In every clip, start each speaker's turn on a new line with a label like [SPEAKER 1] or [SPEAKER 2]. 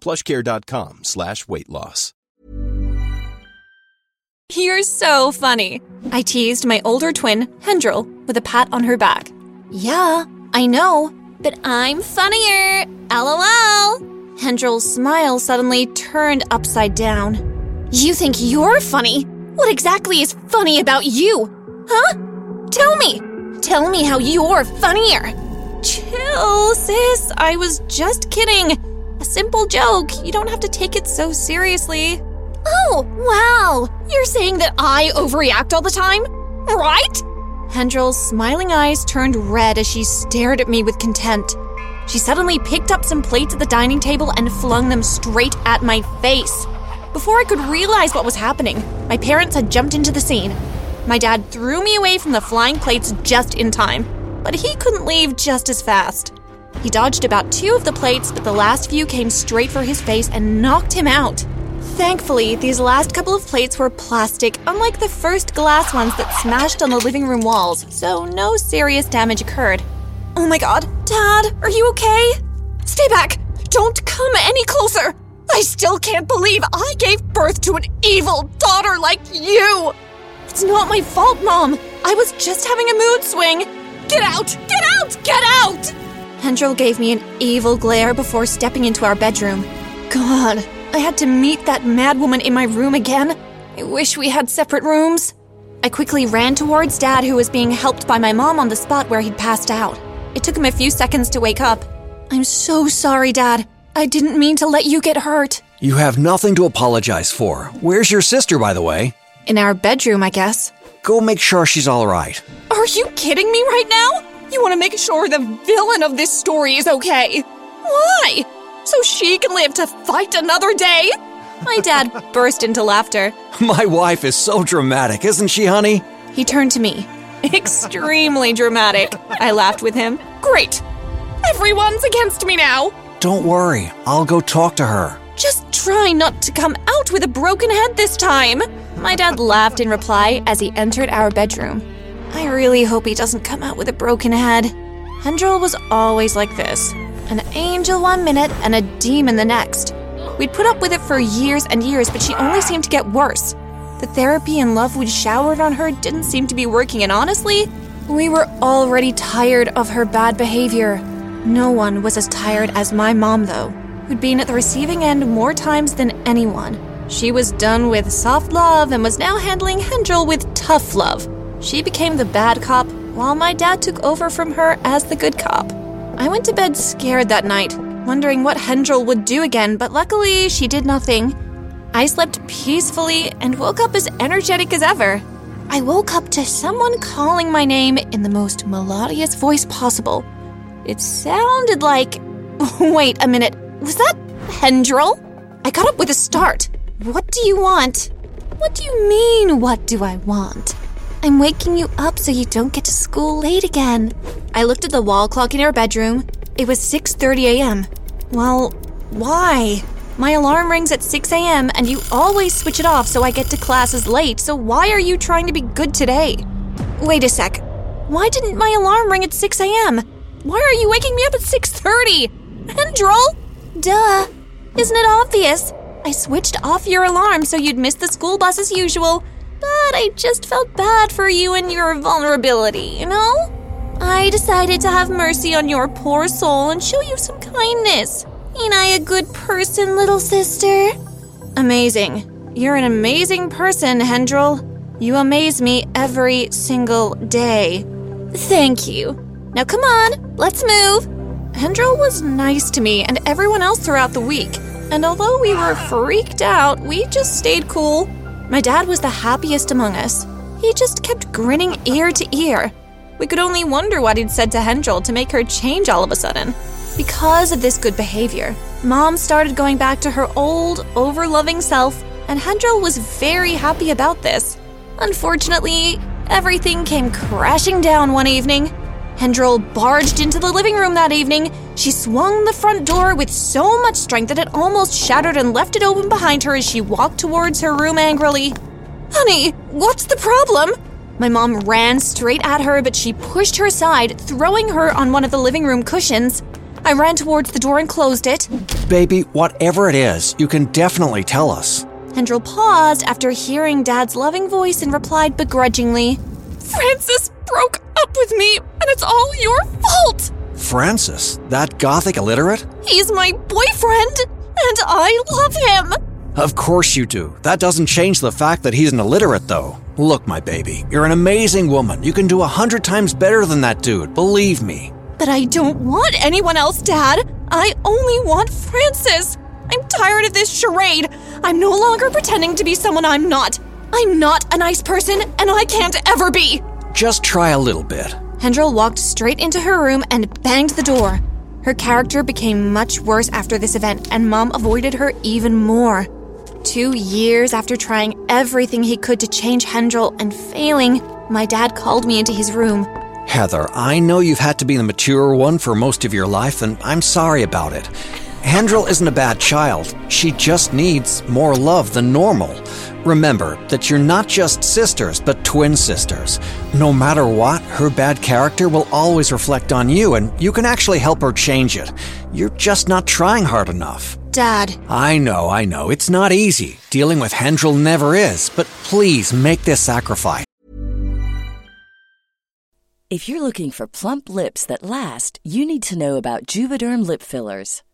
[SPEAKER 1] plushcare.com slash weight loss.
[SPEAKER 2] You're so funny. I teased my older twin, Hendrel, with a pat on her back. Yeah, I know, but I'm funnier. LOL. Hendrel's smile suddenly turned upside down. You think you're funny? What exactly is funny about you? Huh? Tell me. Tell me how you're funnier. Chill, sis. I was just kidding. A simple joke. You don't have to take it so seriously. Oh, wow. You're saying that I overreact all the time? Right? Hendrel's smiling eyes turned red as she stared at me with contempt. She suddenly picked up some plates at the dining table and flung them straight at my face. Before I could realize what was happening, my parents had jumped into the scene. My dad threw me away from the flying plates just in time, but he couldn't leave just as fast. He dodged about two of the plates, but the last few came straight for his face and knocked him out. Thankfully, these last couple of plates were plastic, unlike the first glass ones that smashed on the living room walls, so no serious damage occurred. Oh my god, Dad, are you okay? Stay back! Don't come any closer! I still can't believe I gave birth to an evil daughter like you! It's not my fault, Mom! I was just having a mood swing! Get out! Get out! Get out! Hendrel gave me an evil glare before stepping into our bedroom. God, I had to meet that madwoman in my room again. I wish we had separate rooms. I quickly ran towards Dad, who was being helped by my mom on the spot where he'd passed out. It took him a few seconds to wake up. I'm so sorry, Dad. I didn't mean to let you get hurt.
[SPEAKER 3] You have nothing to apologize for. Where's your sister, by the way?
[SPEAKER 2] In our bedroom, I guess.
[SPEAKER 3] Go make sure she's all right.
[SPEAKER 2] Are you kidding me right now? You want to make sure the villain of this story is okay. Why? So she can live to fight another day? My dad burst into laughter.
[SPEAKER 3] My wife is so dramatic, isn't she, honey?
[SPEAKER 2] He turned to me. Extremely dramatic. I laughed with him. Great. Everyone's against me now.
[SPEAKER 3] Don't worry, I'll go talk to her.
[SPEAKER 2] Just try not to come out with a broken head this time. My dad laughed in reply as he entered our bedroom. I really hope he doesn't come out with a broken head. Hendrel was always like this an angel one minute and a demon the next. We'd put up with it for years and years, but she only seemed to get worse. The therapy and love we'd showered on her didn't seem to be working, and honestly, we were already tired of her bad behavior. No one was as tired as my mom, though, who'd been at the receiving end more times than anyone. She was done with soft love and was now handling Hendrel with tough love. She became the bad cop, while my dad took over from her as the good cop. I went to bed scared that night, wondering what Hendrel would do again, but luckily she did nothing. I slept peacefully and woke up as energetic as ever. I woke up to someone calling my name in the most melodious voice possible. It sounded like. Wait a minute, was that Hendrel? I got up with a start. What do you want? What do you mean, what do I want? I'm waking you up so you don't get to school late again. I looked at the wall clock in our bedroom. It was 6:30 a.m. Well, why? My alarm rings at 6 a.m., and you always switch it off so I get to classes late, so why are you trying to be good today? Wait a sec. Why didn't my alarm ring at 6 a.m.? Why are you waking me up at 6:30? Hendrel? Duh. Isn't it obvious? I switched off your alarm so you'd miss the school bus as usual, I just felt bad for you and your vulnerability, you know? I decided to have mercy on your poor soul and show you some kindness. Ain't I a good person, little sister? Amazing. You're an amazing person, Hendrel. You amaze me every single day. Thank you. Now come on, let's move. Hendrel was nice to me and everyone else throughout the week, and although we were freaked out, we just stayed cool. My dad was the happiest among us. He just kept grinning ear to ear. We could only wonder what he'd said to Hendrel to make her change all of a sudden. Because of this good behavior, Mom started going back to her old, overloving self, and Hendrel was very happy about this. Unfortunately, everything came crashing down one evening. Hendrel barged into the living room that evening. She swung the front door with so much strength that it almost shattered and left it open behind her as she walked towards her room angrily. Honey, what's the problem? My mom ran straight at her, but she pushed her aside, throwing her on one of the living room cushions. I ran towards the door and closed it.
[SPEAKER 3] Baby, whatever it is, you can definitely tell us.
[SPEAKER 2] Hendrel paused after hearing Dad's loving voice and replied begrudgingly, Francis broke up with me, it's all your fault!
[SPEAKER 3] Francis, that gothic illiterate?
[SPEAKER 2] He's my boyfriend, and I love him!
[SPEAKER 3] Of course you do. That doesn't change the fact that he's an illiterate, though. Look, my baby, you're an amazing woman. You can do a hundred times better than that dude, believe me.
[SPEAKER 2] But I don't want anyone else, Dad. I only want Francis. I'm tired of this charade. I'm no longer pretending to be someone I'm not. I'm not a nice person, and I can't ever be.
[SPEAKER 3] Just try a little bit.
[SPEAKER 2] Hendrel walked straight into her room and banged the door. Her character became much worse after this event, and Mom avoided her even more. Two years after trying everything he could to change Hendrel and failing, my dad called me into his room.
[SPEAKER 3] Heather, I know you've had to be the mature one for most of your life, and I'm sorry about it. Hendrel isn't a bad child. She just needs more love than normal. Remember that you're not just sisters, but twin sisters. No matter what, her bad character will always reflect on you, and you can actually help her change it. You're just not trying hard enough.
[SPEAKER 2] Dad.
[SPEAKER 3] I know, I know. It's not easy. Dealing with Hendrel never is, but please make this sacrifice.
[SPEAKER 4] If you're looking for plump lips that last, you need to know about Juvederm lip fillers.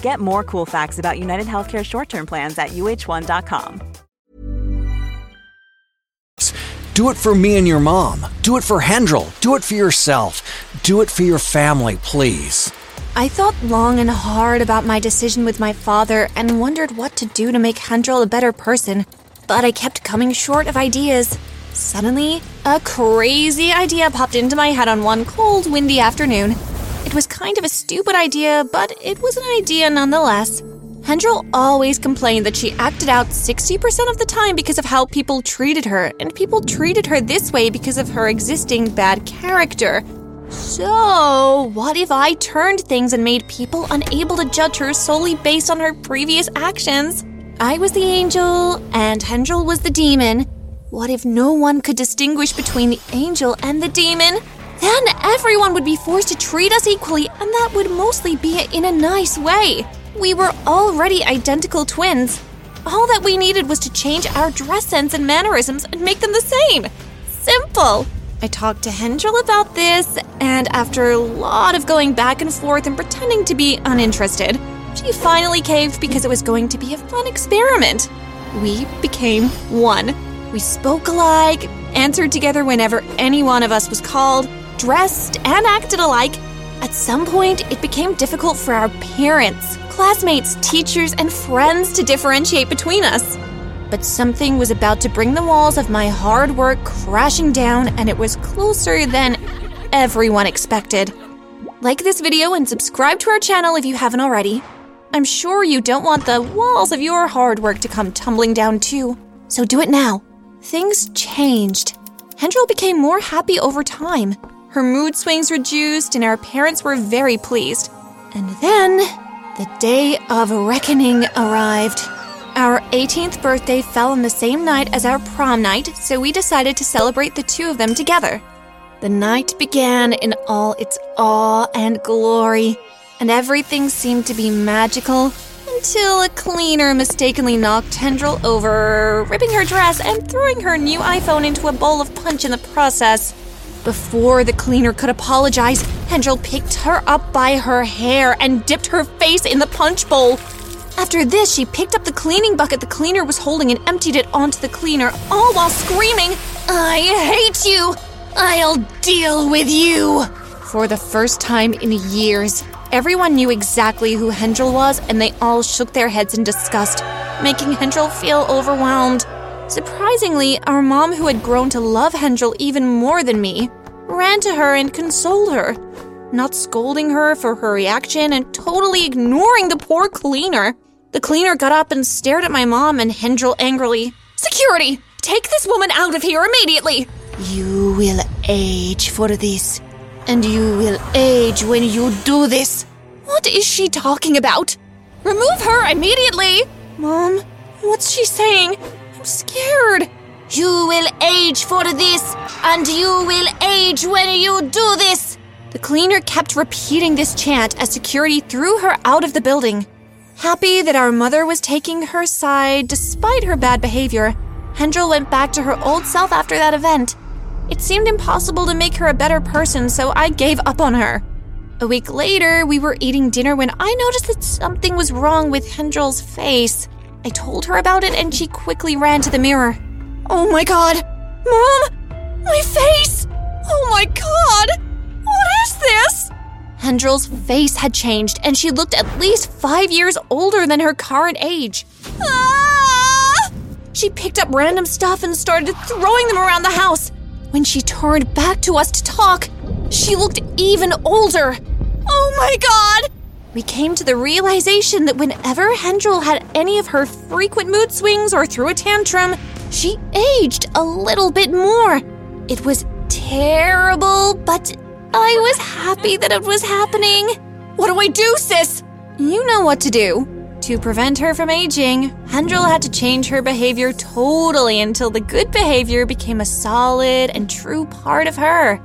[SPEAKER 5] Get more cool facts about United Healthcare short term plans at uh1.com.
[SPEAKER 3] Do it for me and your mom. Do it for Hendrel. Do it for yourself. Do it for your family, please.
[SPEAKER 2] I thought long and hard about my decision with my father and wondered what to do to make Hendrel a better person, but I kept coming short of ideas. Suddenly, a crazy idea popped into my head on one cold, windy afternoon. It was kind of a stupid idea, but it was an idea nonetheless. Hendrel always complained that she acted out 60% of the time because of how people treated her, and people treated her this way because of her existing bad character. So, what if I turned things and made people unable to judge her solely based on her previous actions? I was the angel, and Hendrel was the demon. What if no one could distinguish between the angel and the demon? Then everyone would be forced to treat us equally, and that would mostly be in a nice way. We were already identical twins. All that we needed was to change our dress sense and mannerisms and make them the same. Simple. I talked to Hendrel about this, and after a lot of going back and forth and pretending to be uninterested, she finally caved because it was going to be a fun experiment. We became one. We spoke alike, answered together whenever any one of us was called, dressed, and acted alike. At some point, it became difficult for our parents, classmates, teachers, and friends to differentiate between us. But something was about to bring the walls of my hard work crashing down, and it was closer than everyone expected. Like this video and subscribe to our channel if you haven't already. I'm sure you don't want the walls of your hard work to come tumbling down too, so do it now. Things changed. Hendrel became more happy over time. Her mood swings reduced, and our parents were very pleased. And then the day of reckoning arrived. Our 18th birthday fell on the same night as our prom night, so we decided to celebrate the two of them together. The night began in all its awe and glory, and everything seemed to be magical until a cleaner mistakenly knocked Hendrel over, ripping her dress and throwing her new iPhone into a bowl of punch in the process. Before the cleaner could apologize, Hendrel picked her up by her hair and dipped her face in the punch bowl. After this, she picked up the cleaning bucket the cleaner was holding and emptied it onto the cleaner, all while screaming, I hate you! I'll deal with you! For the first time in years, everyone knew exactly who Hendrel was, and they all shook their heads in disgust, making Hendrel feel overwhelmed. Surprisingly, our mom, who had grown to love Hendrel even more than me, ran to her and consoled her, not scolding her for her reaction and totally ignoring the poor cleaner. The cleaner got up and stared at my mom and Hendrel angrily. Security! Take this woman out of here immediately! You will age for this, and you will age when you do this. What is she talking about? Remove her immediately! Mom, what's she saying? Scared. You will age for this, and you will age when you do this. The cleaner kept repeating this chant as security threw her out of the building. Happy that our mother was taking her side despite her bad behavior, Hendrel went back to her old self after that event. It seemed impossible to make her a better person, so I gave up on her. A week later, we were eating dinner when I noticed that something was wrong with Hendrel's face. I told her about it and she quickly ran to the mirror. Oh my god! Mom! My face! Oh my god! What is this? Hendrel's face had changed and she looked at least five years older than her current age. Ah! She picked up random stuff and started throwing them around the house. When she turned back to us to talk, she looked even older. Oh my god! We came to the realization that whenever Hendrel had any of her frequent mood swings or threw a tantrum, she aged a little bit more. It was terrible, but I was happy that it was happening. What do I do, sis? You know what to do. To prevent her from aging, Hendrel had to change her behavior totally until the good behavior became a solid and true part of her.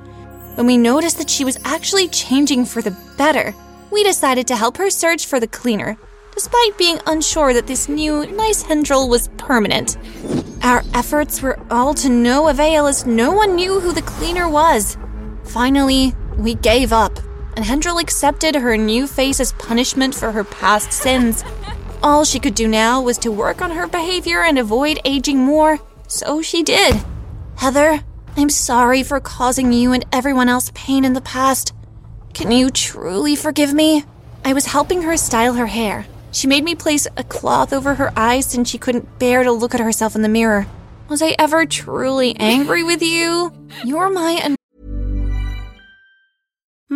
[SPEAKER 2] When we noticed that she was actually changing for the better, we decided to help her search for the cleaner, despite being unsure that this new, nice Hendrel was permanent. Our efforts were all to no avail as no one knew who the cleaner was. Finally, we gave up, and Hendrel accepted her new face as punishment for her past sins. All she could do now was to work on her behavior and avoid aging more, so she did. Heather, I'm sorry for causing you and everyone else pain in the past. Can you truly forgive me? I was helping her style her hair. She made me place a cloth over her eyes since she couldn't bear to look at herself in the mirror. Was I ever truly angry with you? You're my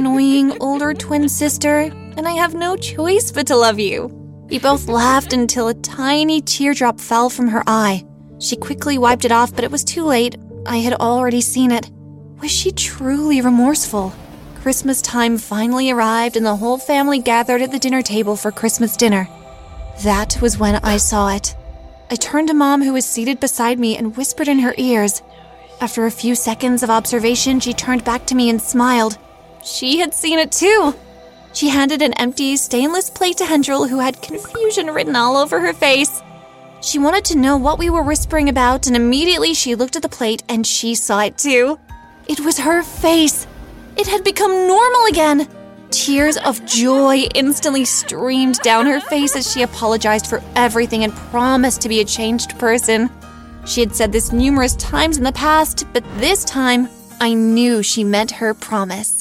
[SPEAKER 2] Annoying older twin sister, and I have no choice but to love you. We both laughed until a tiny teardrop fell from her eye. She quickly wiped it off, but it was too late. I had already seen it. Was she truly remorseful? Christmas time finally arrived, and the whole family gathered at the dinner table for Christmas dinner. That was when I saw it. I turned to Mom, who was seated beside me, and whispered in her ears. After a few seconds of observation, she turned back to me and smiled. She had seen it too. She handed an empty stainless plate to Hendrel, who had confusion written all over her face. She wanted to know what we were whispering about, and immediately she looked at the plate and she saw it too. It was her face. It had become normal again. Tears of joy instantly streamed down her face as she apologized for everything and promised to be a changed person. She had said this numerous times in the past, but this time I knew she meant her promise.